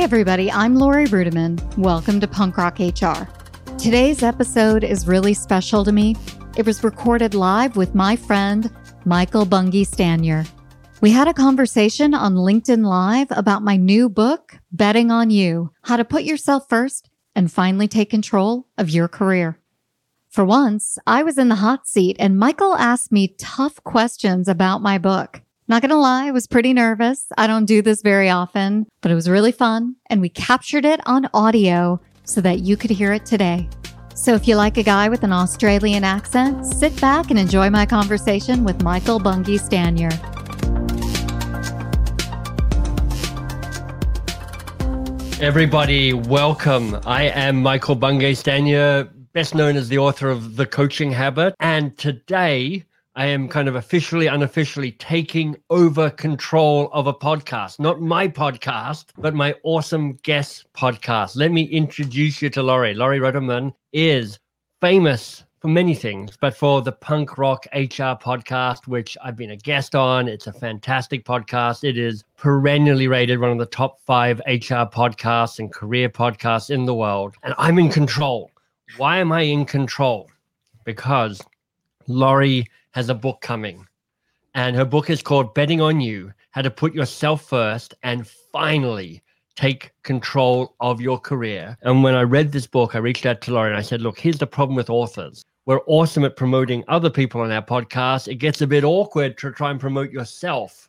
Hey, everybody, I'm Laurie Ruettimann. Welcome to Punk Rock HR. Today's episode is really special to me. It was recorded live with my friend, Michael Bungay Stanier. We had a conversation on LinkedIn Live about my new book, Betting on You How to Put Yourself First and Finally Take Control of Your Career. For once, I was in the hot seat and Michael asked me tough questions about my book. Not gonna lie, I was pretty nervous. I don't do this very often, but it was really fun. And we captured it on audio so that you could hear it today. So if you like a guy with an Australian accent, sit back and enjoy my conversation with Michael Bungay Stanier. Everybody, welcome. I am Michael Bungay Stanier, best known as the author of The Coaching Habit. And today I am kind of officially, unofficially taking over control of a podcast. Not my podcast, but my awesome guest podcast. Let me introduce you to Laurie. Laurie Ruettimann is famous for many things, but for the Punk Rock HR podcast, which I've been a guest on. It's a fantastic podcast. It is perennially rated one of the top five HR podcasts and career podcasts in the world. And I'm in control. Why am I in control? Because Laurie has a book coming, and her book is called Betting on You How to Put Yourself First and Finally Take Control of Your Career. And when I read this book, I reached out to Laurie and I said, Look, here's the problem with authors. We're awesome at promoting other people on our podcast. It gets a bit awkward to try and promote yourself.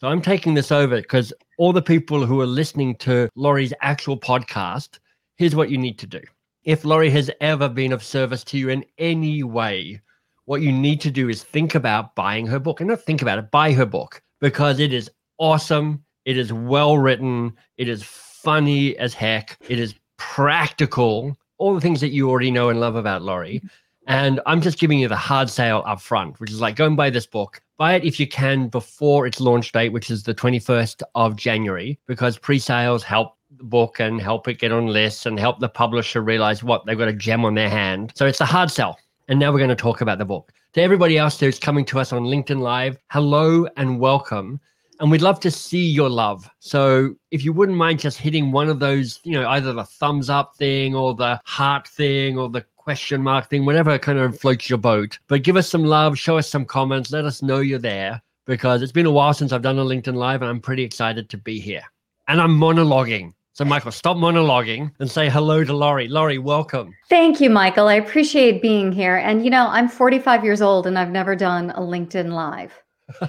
So I'm taking this over because all the people who are listening to Laurie's actual podcast, here's what you need to do. If Laurie has ever been of service to you in any way, what you need to do is think about buying her book and not think about it, buy her book because it is awesome. It is well written. It is funny as heck. It is practical. All the things that you already know and love about Laurie. Mm-hmm. And I'm just giving you the hard sale up front, which is like go and buy this book. Buy it if you can before its launch date, which is the 21st of January, because pre sales help the book and help it get on lists and help the publisher realize what they've got a gem on their hand. So it's a hard sell. And now we're going to talk about the book. To everybody else who's coming to us on LinkedIn Live, hello and welcome. And we'd love to see your love. So if you wouldn't mind just hitting one of those, you know, either the thumbs up thing or the heart thing or the question mark thing, whatever kind of floats your boat. But give us some love, show us some comments, let us know you're there because it's been a while since I've done a LinkedIn Live and I'm pretty excited to be here. And I'm monologuing. So, Michael, stop monologuing and say hello to Laurie. Laurie, welcome. Thank you, Michael. I appreciate being here. And, you know, I'm 45 years old and I've never done a LinkedIn Live.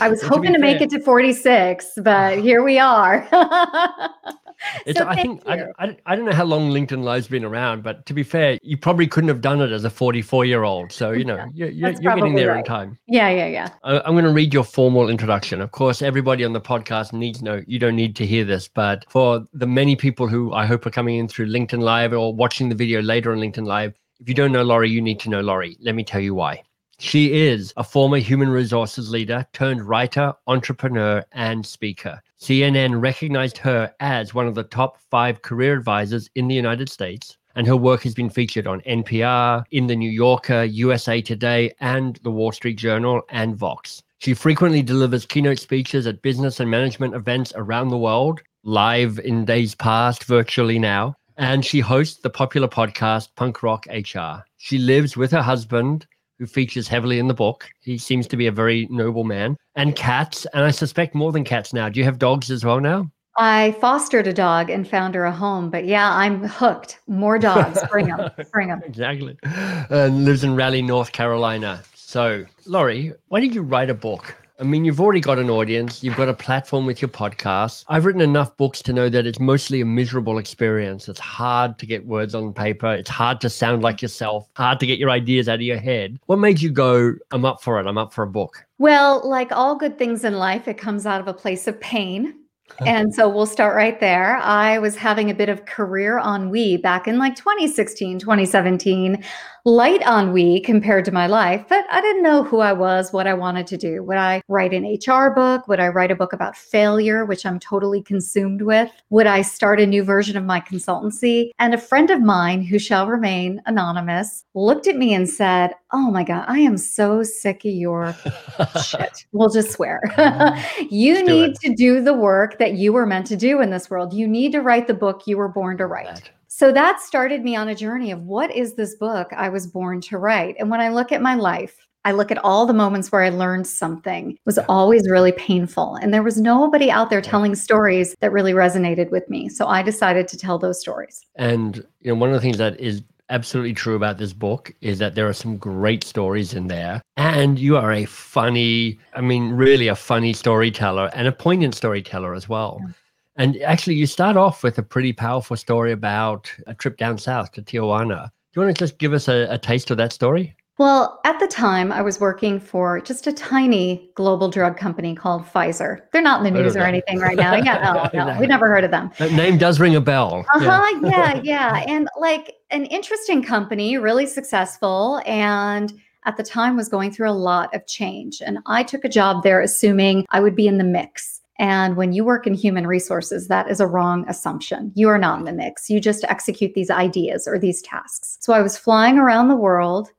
I was hoping to, to make it to 46, but here we are. It's, so I think I, I, I, don't know how long LinkedIn Live's been around, but to be fair, you probably couldn't have done it as a 44 year old. So, you know, you're, you're, you're getting there right. in time. Yeah, yeah, yeah. I, I'm going to read your formal introduction. Of course, everybody on the podcast needs to know you don't need to hear this, but for the many people who I hope are coming in through LinkedIn Live or watching the video later on LinkedIn Live, if you don't know Laurie, you need to know Laurie. Let me tell you why. She is a former human resources leader turned writer, entrepreneur, and speaker. CNN recognized her as one of the top five career advisors in the United States, and her work has been featured on NPR, in The New Yorker, USA Today, and The Wall Street Journal, and Vox. She frequently delivers keynote speeches at business and management events around the world, live in days past, virtually now. And she hosts the popular podcast Punk Rock HR. She lives with her husband who features heavily in the book. He seems to be a very noble man, and cats, and I suspect more than cats now. Do you have dogs as well now? I fostered a dog and found her a home, but yeah, I'm hooked. More dogs, bring them, bring them. exactly. And lives in Raleigh, North Carolina. So, Laurie, why did you write a book? I mean, you've already got an audience, you've got a platform with your podcast. I've written enough books to know that it's mostly a miserable experience. It's hard to get words on paper, it's hard to sound like yourself, hard to get your ideas out of your head. What made you go, I'm up for it, I'm up for a book? Well, like all good things in life, it comes out of a place of pain. And so we'll start right there. I was having a bit of career ennui back in like 2016, 2017 light ennui compared to my life, but I didn't know who I was, what I wanted to do. Would I write an HR book? Would I write a book about failure, which I'm totally consumed with? Would I start a new version of my consultancy? And a friend of mine who shall remain anonymous looked at me and said, Oh my God, I am so sick of your shit. We'll just swear. you need to do the work work that you were meant to do in this world. You need to write the book you were born to write. That. So that started me on a journey of what is this book I was born to write? And when I look at my life, I look at all the moments where I learned something. It was always really painful. And there was nobody out there telling stories that really resonated with me. So I decided to tell those stories. And you know, one of the things that is absolutely true about this book is that there are some great stories in there. And you are a funny, I mean, really a funny storyteller and a poignant storyteller as well. Yeah. And actually, you start off with a pretty powerful story about a trip down south to Tijuana. Do you want to just give us a, a taste of that story? Well, at the time, I was working for just a tiny global drug company called Pfizer. They're not in the news or anything right now. Yeah, no, no, we never heard of them. That name does ring a bell. Uh huh. Yeah. yeah, yeah. And like an interesting company, really successful. And at the time was going through a lot of change. And I took a job there assuming I would be in the mix. And when you work in human resources, that is a wrong assumption. You are not in the mix. You just execute these ideas or these tasks. So I was flying around the world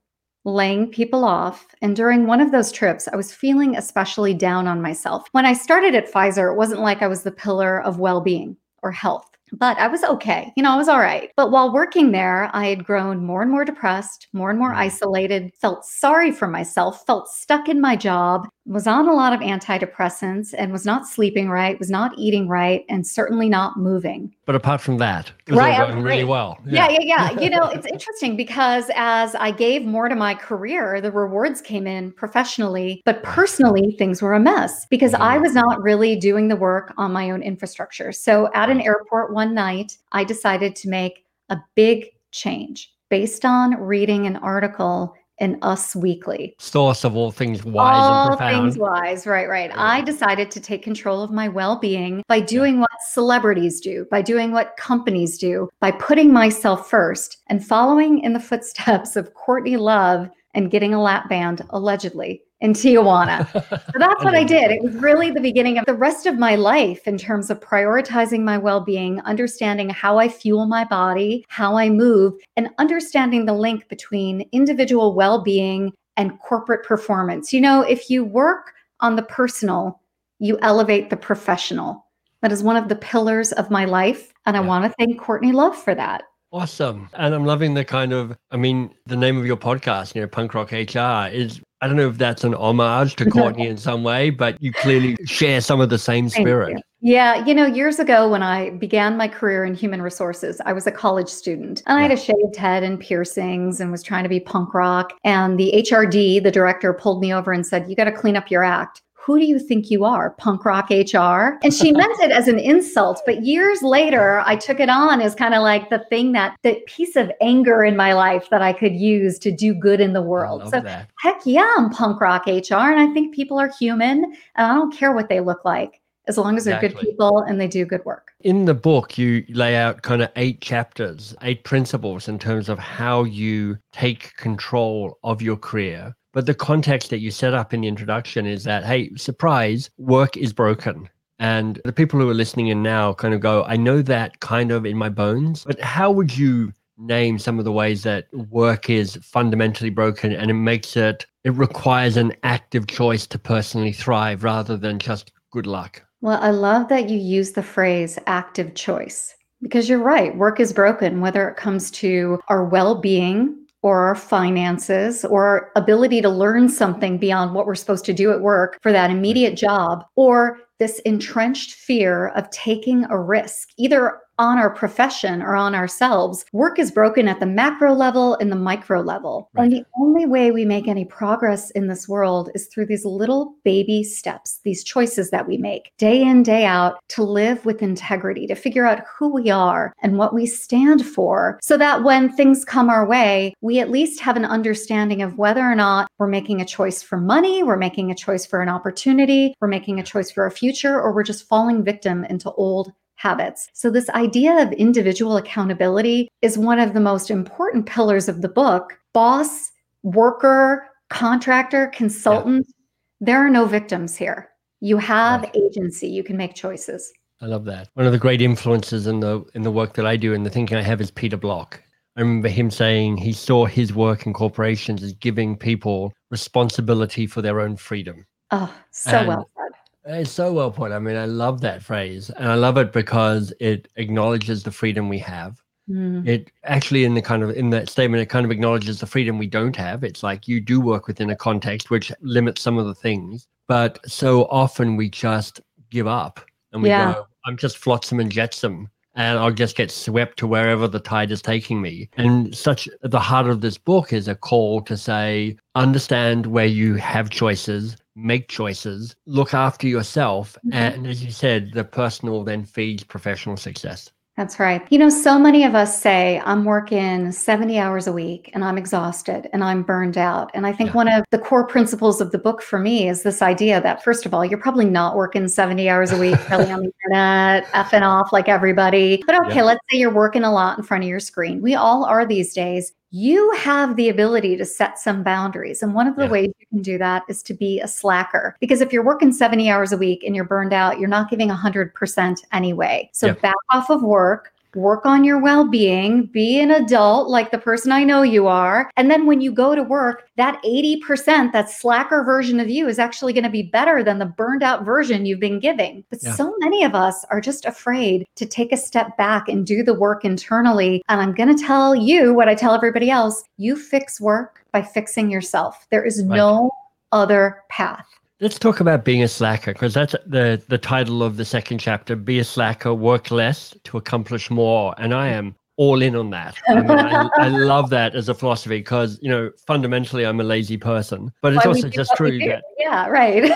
laying people off. And during one of those trips, I was feeling especially down on myself. When I started at Pfizer, it wasn't like I was the pillar of well being or health but I was okay. You know, I was all right. But while working there, I had grown more and more depressed, more and more mm. isolated, felt sorry for myself, felt stuck in my job, was on a lot of antidepressants and was not sleeping right, was not eating right, and certainly not moving. But apart from that, it was right, going really well. Yeah. yeah, yeah, yeah. you know, it's interesting because as I gave more to my career, the rewards came in professionally, but personally, things were a mess because mm-hmm. I was not really doing the work on my own infrastructure. So at an airport one night, I decided to make a big change based on reading an article in Us Weekly. Source of all things wise all and profound. things wise, right, right. Yeah. I decided to take control of my well-being by doing yeah. what celebrities do, by doing what companies do, by putting myself first and following in the footsteps of Courtney Love and getting a lap band allegedly in Tijuana. So that's what I did. It was really the beginning of the rest of my life in terms of prioritizing my well being, understanding how I fuel my body, how I move, and understanding the link between individual well being and corporate performance. You know, if you work on the personal, you elevate the professional. That is one of the pillars of my life. And I want to thank Courtney Love for that. Awesome. And I'm loving the kind of, I mean, the name of your podcast, you know, Punk Rock HR is I don't know if that's an homage to Courtney in some way, but you clearly share some of the same spirit. Yeah, you know, years ago when I began my career in human resources, I was a college student and I had a shaved head and piercings and was trying to be punk rock. And the HRD, the director, pulled me over and said, You got to clean up your act who do you think you are, punk rock HR? And she meant it as an insult. But years later, I took it on as kind of like the thing that, the piece of anger in my life that I could use to do good in the world. So, that. heck yeah, I'm punk rock HR. And I think people are human and I don't care what they look like as long as they're exactly. good people and they do good work. In the book, you lay out kind of eight chapters, eight principles in terms of how you take control of your career but the context that you set up in the introduction is that, hey, surprise, work is broken. And the people who are listening in now kind of go, I know that kind of in my bones, but how would you name some of the ways that work is fundamentally broken and it makes it, it requires an active choice to personally thrive rather than just good luck? Well, I love that you use the phrase active choice because you're right. Work is broken, whether it comes to our well being, or our finances or our ability to learn something beyond what we're supposed to do at work for that immediate job or this entrenched fear of taking a risk, either on our profession or on ourselves. Work is broken at the macro level and the micro level. Right. And the only way we make any progress in this world is through these little baby steps, these choices that we make day in, day out to live with integrity, to figure out who we are and what we stand for, so that when things come our way, we at least have an understanding of whether or not we're making a choice for money, we're making a choice for an opportunity, we're making a choice for a future, or we're just falling victim into old habits. So, this idea of individual accountability is one of the most important pillars of the book. Boss, worker, contractor, consultant, yeah. there are no victims here. You have right. agency, you can make choices. I love that. One of the great influences in the in the work that I do and the thinking I have is Peter Block. I remember him saying he saw his work in corporations as giving people responsibility for their own freedom. Oh, so and, well said It's so well put. I mean, I love that phrase. And I love it because it acknowledges the freedom we have. Mm. It actually, in the kind of in that statement, it kind of acknowledges the freedom we don't have. It's like you do work within a context which limits some of the things, but so often we just give up and we yeah. go, "I'm just flotsam and jetsam." and I'll just get swept to wherever the tide is taking me. And such the heart of this book is a call to say, understand where you have choices, make choices, look after yourself. Mm-hmm. And as you said, the personal then feeds professional success. That's right. You know, so many of us say, I'm working 70 hours a week and I'm exhausted and I'm burned out. And I think yeah. one of the core principles of the book for me is this idea that, first of all, you're probably not working 70 hours a week, really on the internet, effing off like everybody. But okay, yeah. let's say you're working a lot in front of your screen. We all are these days you have the ability to set some boundaries. And one of the yeah. ways you can do that is to be a slacker. Because if you're working 70 hours a week and you're burned out, you're not giving 100% anyway. So yeah. back off of work, work on your well being, be an adult like the person I know you are. And then when you go to work, that 80%, that slacker version of you is actually going to be better than the burned out version you've been giving. But yeah. so many of us are just afraid to take a step back and do the work internally. And I'm going to tell you what I tell everybody else you fix work by fixing yourself. There is right. no other path. Let's talk about being a slacker because that's the the title of the second chapter. Be a slacker, work less to accomplish more, and I am all in on that. I, mean, I, I love that as a philosophy because you know fundamentally I'm a lazy person, but it's Why also just true that yeah, right.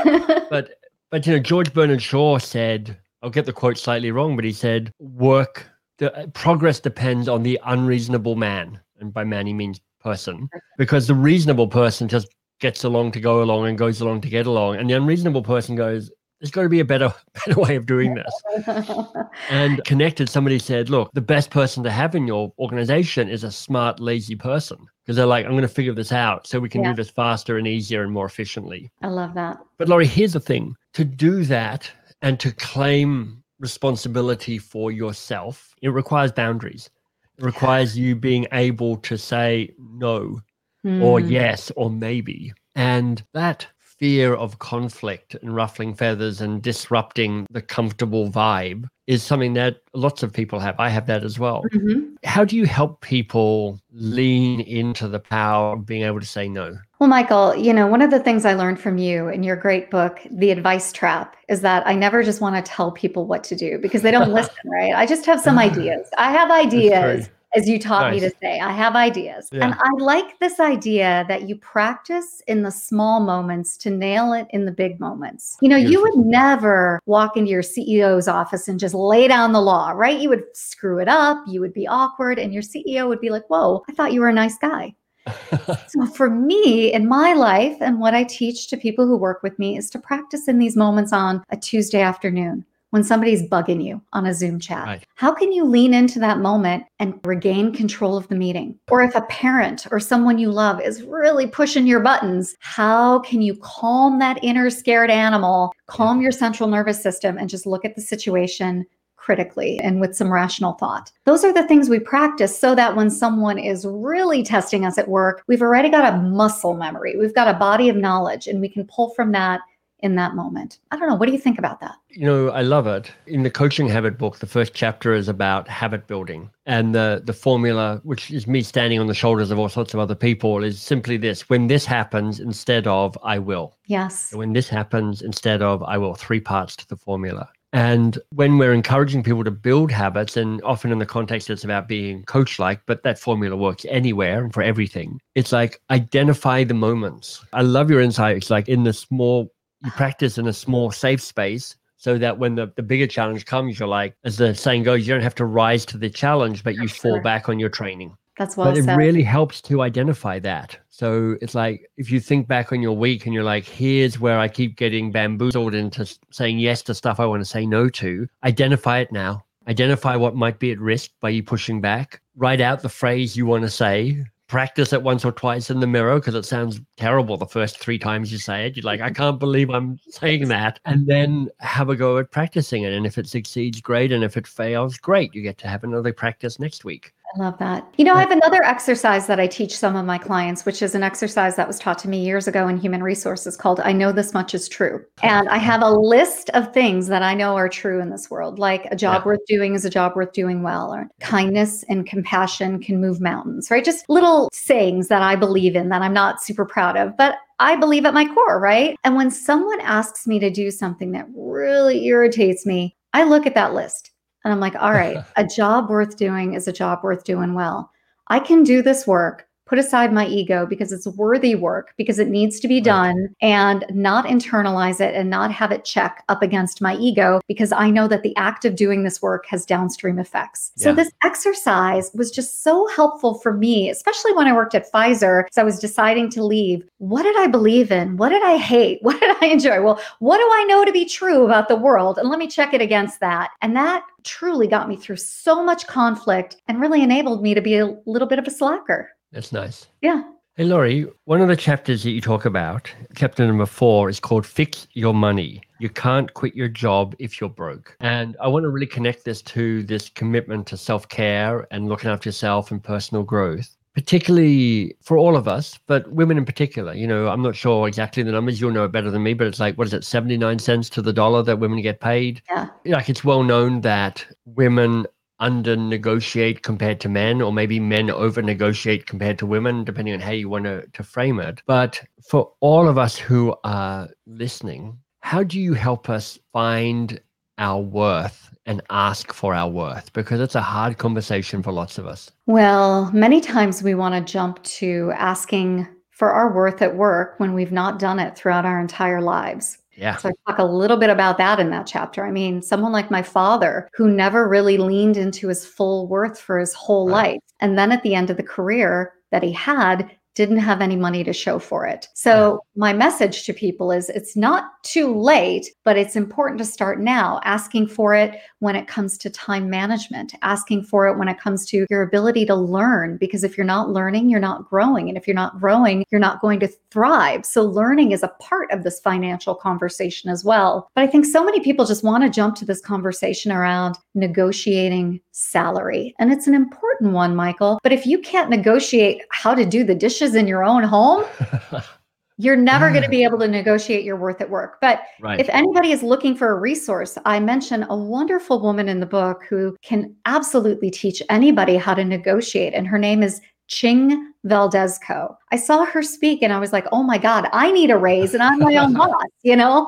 but but you know George Bernard Shaw said I'll get the quote slightly wrong, but he said work the progress depends on the unreasonable man, and by man he means person, because the reasonable person just gets along to go along and goes along to get along. And the unreasonable person goes, there's got to be a better better way of doing this. and connected, somebody said, look, the best person to have in your organization is a smart, lazy person. Because they're like, I'm going to figure this out so we can yeah. do this faster and easier and more efficiently. I love that. But Laurie, here's the thing to do that and to claim responsibility for yourself, it requires boundaries. It requires you being able to say no mm. or hmm. yes or maybe. And that fear of conflict and ruffling feathers and disrupting the comfortable vibe is something that lots of people have. I have that as well. Mm-hmm. How do you help people lean into the power of being able to say no? Well, Michael, you know, one of the things I learned from you in your great book, The Advice Trap, is that I never just want to tell people what to do because they don't listen, right? I just have some ideas. I have ideas as you taught nice. me to say. I have ideas. Yeah. And I like this idea that you practice in the small moments to nail it in the big moments. You know, Beautiful. you would never walk into your CEO's office and just lay down the law, right? You would screw it up, you would be awkward, and your CEO would be like, Whoa, I thought you were a nice guy. so for me in my life and what I teach to people who work with me is to practice in these moments on a Tuesday afternoon when somebody's bugging you on a Zoom chat? Right. How can you lean into that moment and regain control of the meeting? Or if a parent or someone you love is really pushing your buttons, how can you calm that inner scared animal, calm your central nervous system, and just look at the situation critically and with some rational thought. Those are the things we practice so that when someone is really testing us at work, we've already got a muscle memory. We've got a body of knowledge and we can pull from that in that moment. I don't know. What do you think about that? You know, I love it. In the coaching habit book, the first chapter is about habit building. And the the formula, which is me standing on the shoulders of all sorts of other people, is simply this when this happens instead of I will. Yes. When this happens instead of I will, three parts to the formula. And when we're encouraging people to build habits, and often in the context it's about being coach like, but that formula works anywhere and for everything. It's like identify the moments. I love your insight. It's like in the small you practice in a small safe space so that when the, the bigger challenge comes, you're like, as the saying goes, you don't have to rise to the challenge, but you sure. fall back on your training. That's well But it said. really helps to identify that. So it's like if you think back on your week and you're like, here's where I keep getting bamboozled into saying yes to stuff I want to say no to, identify it now. Identify what might be at risk by you pushing back. Write out the phrase you want to say practice it once or twice in the mirror because it sounds terrible the first three times you say it. You're like, I can't believe I'm saying that. And then have a go at practicing it. And if it succeeds, great. And if it fails, great. You get to have another practice next week. I love that. You know, I have another exercise that I teach some of my clients, which is an exercise that was taught to me years ago in human resources called I Know This Much is True. And I have a list of things that I know are true in this world, like a job yeah. worth doing is a job worth doing well, or kindness and compassion can move mountains, right? Just little sayings that I believe in that I'm not super proud of, but I believe at my core, right? And when someone asks me to do something that really irritates me, I look at that list and I'm like, all right, a job worth doing is a job worth doing well. I can do this work put aside my ego because it's worthy work, because it needs to be done, and not internalize it and not have it check up against my ego because I know that the act of doing this work has downstream effects. Yeah. So this exercise was just so helpful for me, especially when I worked at Pfizer. So I was deciding to leave. What did I believe in? What did I hate? What did I enjoy? Well, what do I know to be true about the world? And let me check it against that. And that truly got me through so much conflict and really enabled me to be a little bit of a slacker. That's nice. Yeah. Hey, Laurie, one of the chapters that you talk about, chapter number four, is called Fix Your Money. You can't quit your job if you're broke. And I want to really connect this to this commitment to self care and looking after yourself and personal growth, particularly for all of us, but women in particular. You know, I'm not sure exactly the numbers. You'll know it better than me, but it's like, what is it, 79 cents to the dollar that women get paid? Yeah. Like, it's well known that women under negotiate compared to men, or maybe men over negotiate compared to women, depending on how you want to, to frame it. But for all of us who are listening, how do you help us find our worth and ask for our worth? Because it's a hard conversation for lots of us. Well, many times we want to jump to asking for our worth at work when we've not done it throughout our entire lives. Yeah. So I talk a little bit about that in that chapter. I mean, someone like my father who never really leaned into his full worth for his whole right. life. And then at the end of the career that he had, didn't have any money to show for it. So, my message to people is it's not too late, but it's important to start now, asking for it when it comes to time management, asking for it when it comes to your ability to learn. Because if you're not learning, you're not growing. And if you're not growing, you're not going to thrive. So, learning is a part of this financial conversation as well. But I think so many people just want to jump to this conversation around negotiating salary. And it's an important one, Michael. But if you can't negotiate how to do the dishes in your own home, you're never going to be able to negotiate your worth at work. But right. if anybody is looking for a resource, I mention a wonderful woman in the book who can absolutely teach anybody how to negotiate. And her name is Ching Valdezco. I saw her speak and I was like, oh my God, I need a raise and I'm my own boss, you know?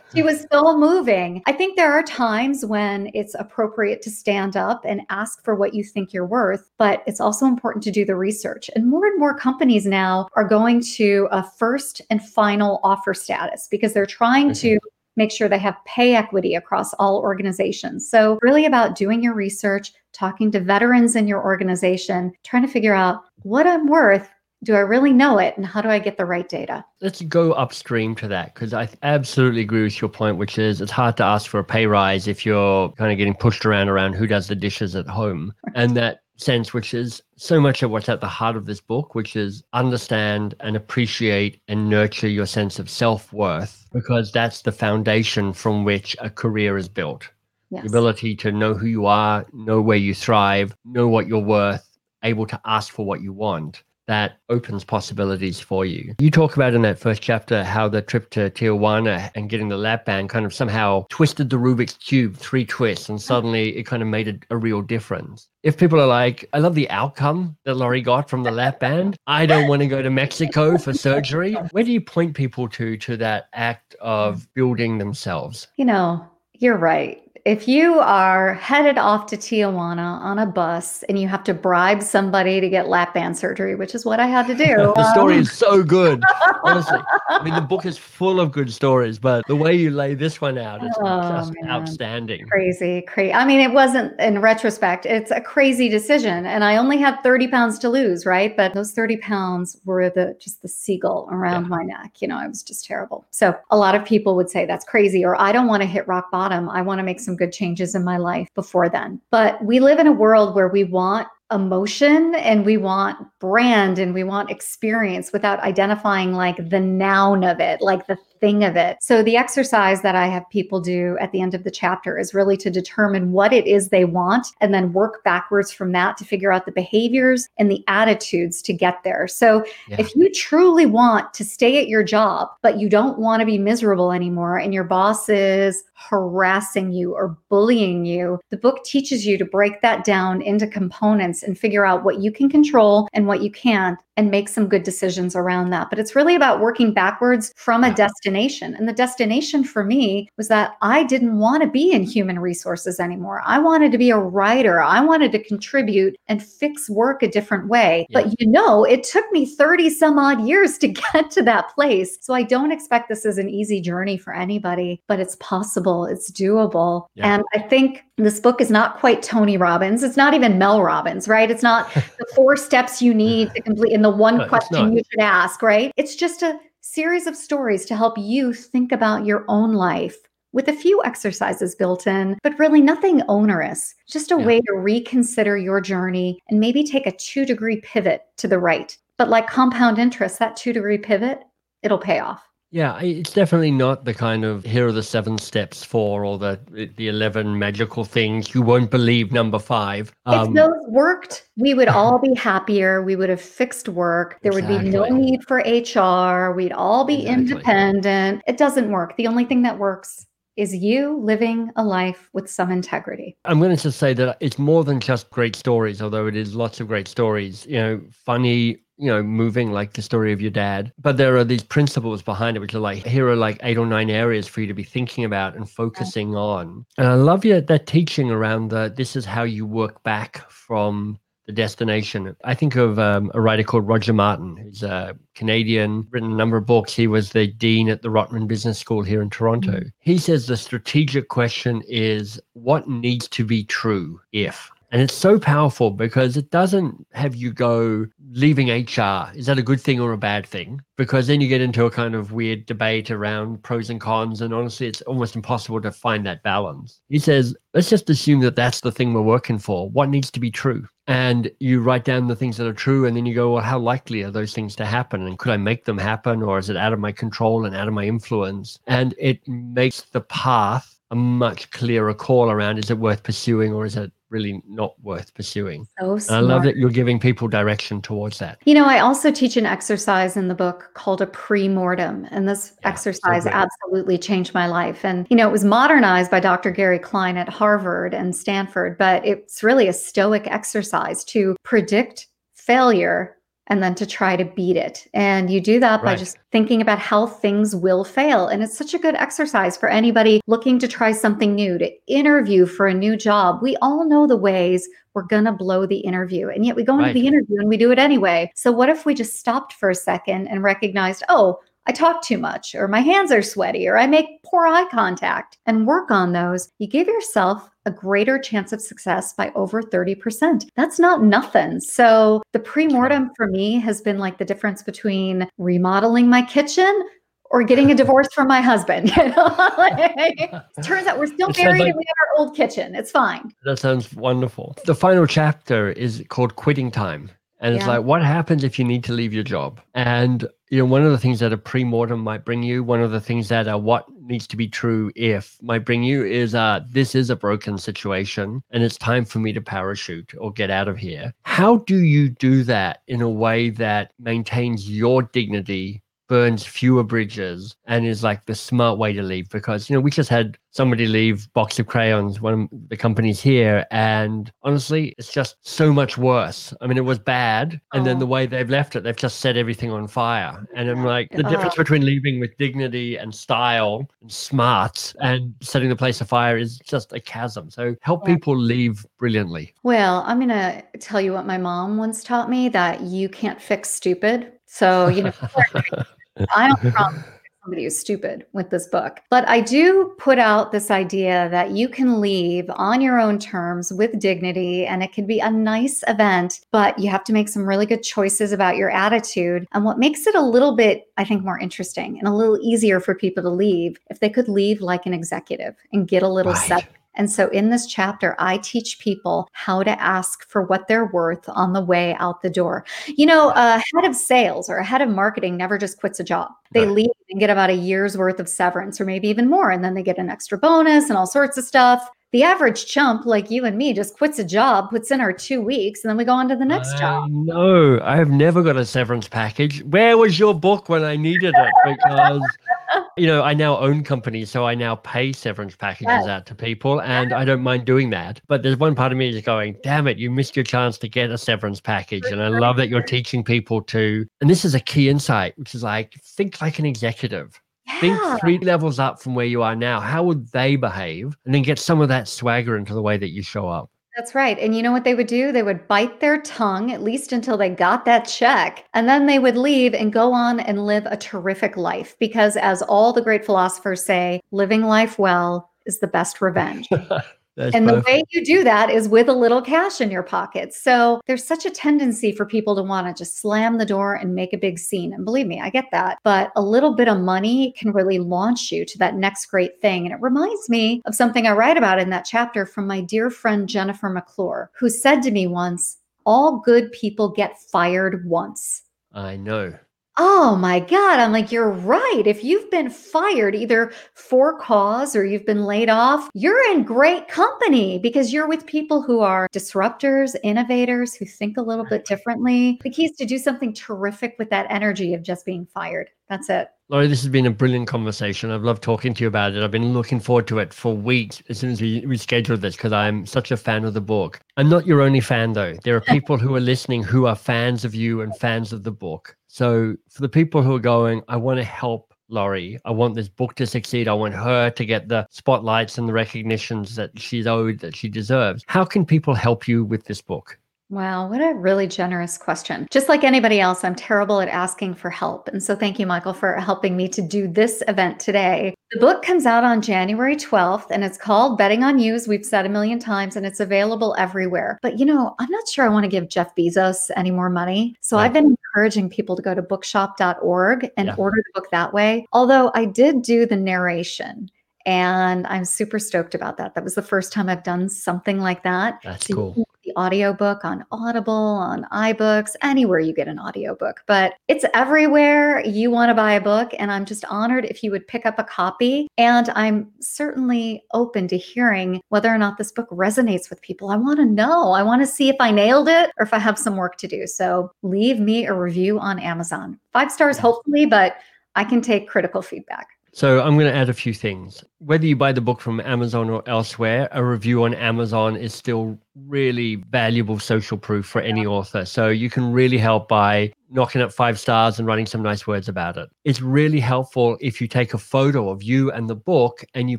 she was so moving. I think there are times when it's appropriate to stand up and ask for what you think you're worth, but it's also important to do the research. And more and more companies now are going to a first and final offer status because they're trying mm-hmm. to make sure they have pay equity across all organizations. So, really about doing your research, talking to veterans in your organization, trying to figure out what I'm worth. Do I really know it? And how do I get the right data? Let's go upstream to that because I absolutely agree with your point, which is it's hard to ask for a pay rise if you're kind of getting pushed around around who does the dishes at home. And that sense, which is so much of what's at the heart of this book, which is understand and appreciate and nurture your sense of self worth, because that's the foundation from which a career is built. Yes. The ability to know who you are, know where you thrive, know what you're worth, able to ask for what you want that opens possibilities for you. You talk about in that first chapter how the trip to Tijuana and getting the lap band kind of somehow twisted the Rubik's Cube three twists and suddenly it kind of made a, a real difference. If people are like, I love the outcome that Laurie got from the lap band, I don't want to go to Mexico for surgery. Where do you point people to to that act of building themselves? You know, you're right if you are headed off to Tijuana on a bus and you have to bribe somebody to get lap band surgery, which is what I had to do. the um, story is so good. Honestly. I mean, the book is full of good stories, but the way you lay this one out is oh, just man. outstanding. Crazy, crazy. I mean, it wasn't in retrospect, it's a crazy decision. And I only had 30 pounds to lose, right? But those 30 pounds were the just the seagull around yeah. my neck. You know, it was just terrible. So a lot of people would say that's crazy, or I don't want to hit rock bottom. I want to make some some good changes in my life before then. But we live in a world where we want emotion and we want brand and we want experience without identifying like the noun of it, like the thing of it. So the exercise that I have people do at the end of the chapter is really to determine what it is they want and then work backwards from that to figure out the behaviors and the attitudes to get there. So yeah. if you truly want to stay at your job, but you don't want to be miserable anymore and your boss is harassing you or bullying you, the book teaches you to break that down into components and figure out what you can control and what you can't and make some good decisions around that. But it's really about working backwards from a mm-hmm. destination. And the destination for me was that I didn't want to be in human resources anymore. I wanted to be a writer. I wanted to contribute and fix work a different way. Yeah. But you know, it took me 30 some odd years to get to that place. So I don't expect this is an easy journey for anybody, but it's possible, it's doable. Yeah. And I think this book is not quite Tony Robbins. It's not even Mel Robbins, right? It's not the four steps you need to complete in the one no, question you should ask, right? It's just a series of stories to help you think about your own life with a few exercises built in, but really nothing onerous. Just a yeah. way to reconsider your journey and maybe take a two degree pivot to the right. But like compound interest, that two degree pivot, it'll pay off. Yeah, it's definitely not the kind of here are the seven steps for or the the eleven magical things you won't believe. Number five. Um, if those worked, we would all be happier. We would have fixed work. There exactly. would be no need for HR. We'd all be exactly. independent. It doesn't work. The only thing that works is you living a life with some integrity. I'm going to just say that it's more than just great stories, although it is lots of great stories. You know, funny you know, moving like the story of your dad. But there are these principles behind it, which are like, here are like eight or nine areas for you to be thinking about and focusing on. And I love your that teaching around that this is how you work back from the destination. I think of um, a writer called Roger Martin, who's a Canadian, written a number of books. He was the dean at the Rotman Business School here in Toronto. Mm-hmm. He says the strategic question is what needs to be true if and it's so powerful because it doesn't have you go leaving HR. Is that a good thing or a bad thing? Because then you get into a kind of weird debate around pros and cons. And honestly, it's almost impossible to find that balance. He says, let's just assume that that's the thing we're working for. What needs to be true? And you write down the things that are true. And then you go, well, how likely are those things to happen? And could I make them happen? Or is it out of my control and out of my influence? And it makes the path a much clearer call around is it worth pursuing or is it really not worth pursuing. So I love that you're giving people direction towards that. You know, I also teach an exercise in the book called a pre-mortem, and this yeah, exercise so absolutely changed my life. And you know, it was modernized by Dr. Gary Klein at Harvard and Stanford, but it's really a stoic exercise to predict failure and then to try to beat it. And you do that by just thinking about how things will fail. And it's such a good exercise for anybody looking to try something new, to interview for a new job. We all know the ways we're going to blow the interview. And yet we go into right. the interview and we do it anyway. So what if we just stopped for a second and recognized, oh, I talk too much, or my hands are sweaty, or I make poor eye contact, and work on those, you give yourself a greater chance of success by over 30%. That's not nothing. So, the pre-mortem for me has been like the difference between remodeling my kitchen or getting a divorce from my husband. turns out we're still married like, and we have our old kitchen. It's fine. That sounds wonderful. The final chapter is called Quitting Time. And it's like, what happens if you need to leave your job? And you know, one of the things that a pre-mortem might bring you, one of the things that a what needs to be true if might bring you is uh this is a broken situation and it's time for me to parachute or get out of here. How do you do that in a way that maintains your dignity burns fewer bridges and is like the smart way to leave because you know we just had somebody leave box of crayons one of the companies here and honestly it's just so much worse i mean it was bad and oh. then the oh. way they've left it they've just set everything on fire and i'm like the difference between leaving with dignity and style and smarts and setting the place afire is just a chasm so help yeah. people leave brilliantly well i'm going to tell you what my mom once taught me that you can't fix stupid so you know I don't promise somebody who's stupid with this book. But I do put out this idea that you can leave on your own terms with dignity and it can be a nice event, but you have to make some really good choices about your attitude. And what makes it a little bit, I think, more interesting and a little easier for people to leave if they could leave like an executive and get a little right. set And so in this chapter, I teach people how to ask for what they're worth on the way out the door. You know, a head of sales or a head of marketing never just quits a job. They leave and get about a year's worth of severance or maybe even more. And then they get an extra bonus and all sorts of stuff. The average chump like you and me just quits a job, puts in our two weeks, and then we go on to the next I job. No, I have never got a severance package. Where was your book when I needed it? Because you know, I now own companies, so I now pay severance packages yes. out to people, and I don't mind doing that. But there's one part of me is going, damn it, you missed your chance to get a severance package. And I love that you're teaching people to, and this is a key insight, which is like, think like an executive. Yeah. Think three levels up from where you are now. How would they behave? And then get some of that swagger into the way that you show up. That's right. And you know what they would do? They would bite their tongue, at least until they got that check. And then they would leave and go on and live a terrific life. Because as all the great philosophers say, living life well is the best revenge. That's and perfect. the way you do that is with a little cash in your pocket. So there's such a tendency for people to want to just slam the door and make a big scene. And believe me, I get that. But a little bit of money can really launch you to that next great thing. And it reminds me of something I write about in that chapter from my dear friend Jennifer McClure, who said to me once, All good people get fired once. I know. Oh my God. I'm like, you're right. If you've been fired either for cause or you've been laid off, you're in great company because you're with people who are disruptors, innovators, who think a little bit differently. The key is to do something terrific with that energy of just being fired. That's it. Laurie, this has been a brilliant conversation. I've loved talking to you about it. I've been looking forward to it for weeks as soon as we, we scheduled this because I'm such a fan of the book. I'm not your only fan, though. There are people who are listening who are fans of you and fans of the book. So for the people who are going, I want to help Laurie. I want this book to succeed. I want her to get the spotlights and the recognitions that she's owed, that she deserves. How can people help you with this book? Wow, what a really generous question. Just like anybody else, I'm terrible at asking for help. And so thank you, Michael, for helping me to do this event today. The book comes out on January 12th and it's called Betting on You, as we've said a million times, and it's available everywhere. But you know, I'm not sure I want to give Jeff Bezos any more money. So right. I've been encouraging people to go to bookshop.org and yeah. order the book that way. Although I did do the narration. And I'm super stoked about that. That was the first time I've done something like that. That's so cool the audiobook on Audible, on iBooks, anywhere you get an audiobook. But it's everywhere you want to buy a book. And I'm just honored if you would pick up a copy. And I'm certainly open to hearing whether or not this book resonates with people. I want to know. I want to see if I nailed it or if I have some work to do. So leave me a review on Amazon. Five stars, hopefully, but I can take critical feedback. So I'm going to add a few things. Whether you buy the book from Amazon or elsewhere, a review on Amazon is still really valuable social proof for any author. So you can really help by knocking up five stars and writing some nice words about it. It's really helpful if you take a photo of you and the book and you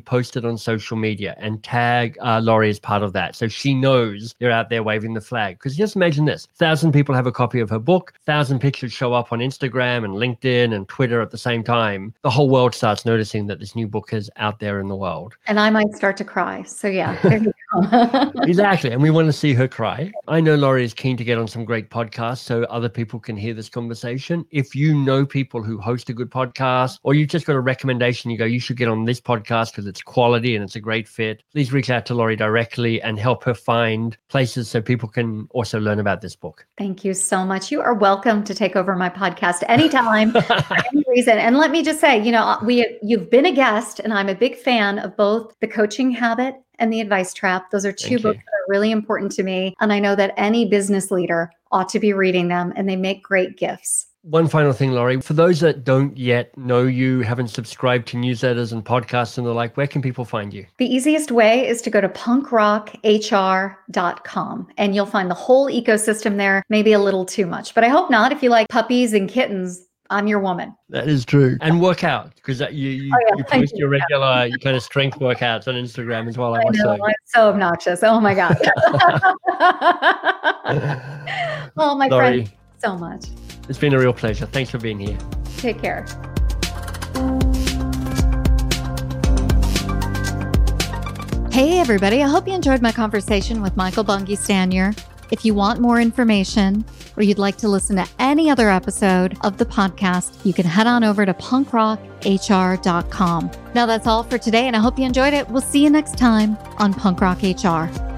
post it on social media and tag uh, Laurie as part of that. So she knows you're out there waving the flag. Because just imagine this thousand people have a copy of her book, thousand pictures show up on Instagram and LinkedIn and Twitter at the same time. The whole world starts noticing that this new book is out there in the world. And I might start to cry. So yeah, exactly. And we want to see her cry. I know Laurie is keen to get on some great podcasts so other people can hear this conversation. If you know people who host a good podcast or you've just got a recommendation, you go, you should get on this podcast because it's quality and it's a great fit, please reach out to Laurie directly and help her find places so people can also learn about this book. Thank you so much. You are welcome to take over my podcast anytime, for any reason. And let me just say, you know, we you've been a guest and I'm a big fan of both the coaching habit and The Advice Trap. Those are two Thank books you. that are really important to me. And I know that any business leader ought to be reading them, and they make great gifts. One final thing, Laurie. For those that don't yet know you, haven't subscribed to newsletters and podcasts and the like, where can people find you? The easiest way is to go to punkrockhr.com and you'll find the whole ecosystem there, maybe a little too much, but I hope not. If you like puppies and kittens, I'm your woman. That is true. And work out because you you, oh, yeah. you post you. your regular you kind of strength workouts on Instagram as well. I, I know, I'm so obnoxious. Oh my god. oh my Laurie, friend, so much. It's been a real pleasure. Thanks for being here. Take care. Hey everybody, I hope you enjoyed my conversation with Michael Bungay Stanier. If you want more information or you'd like to listen to any other episode of the podcast, you can head on over to punkrockhr.com. Now, that's all for today, and I hope you enjoyed it. We'll see you next time on Punk Rock HR.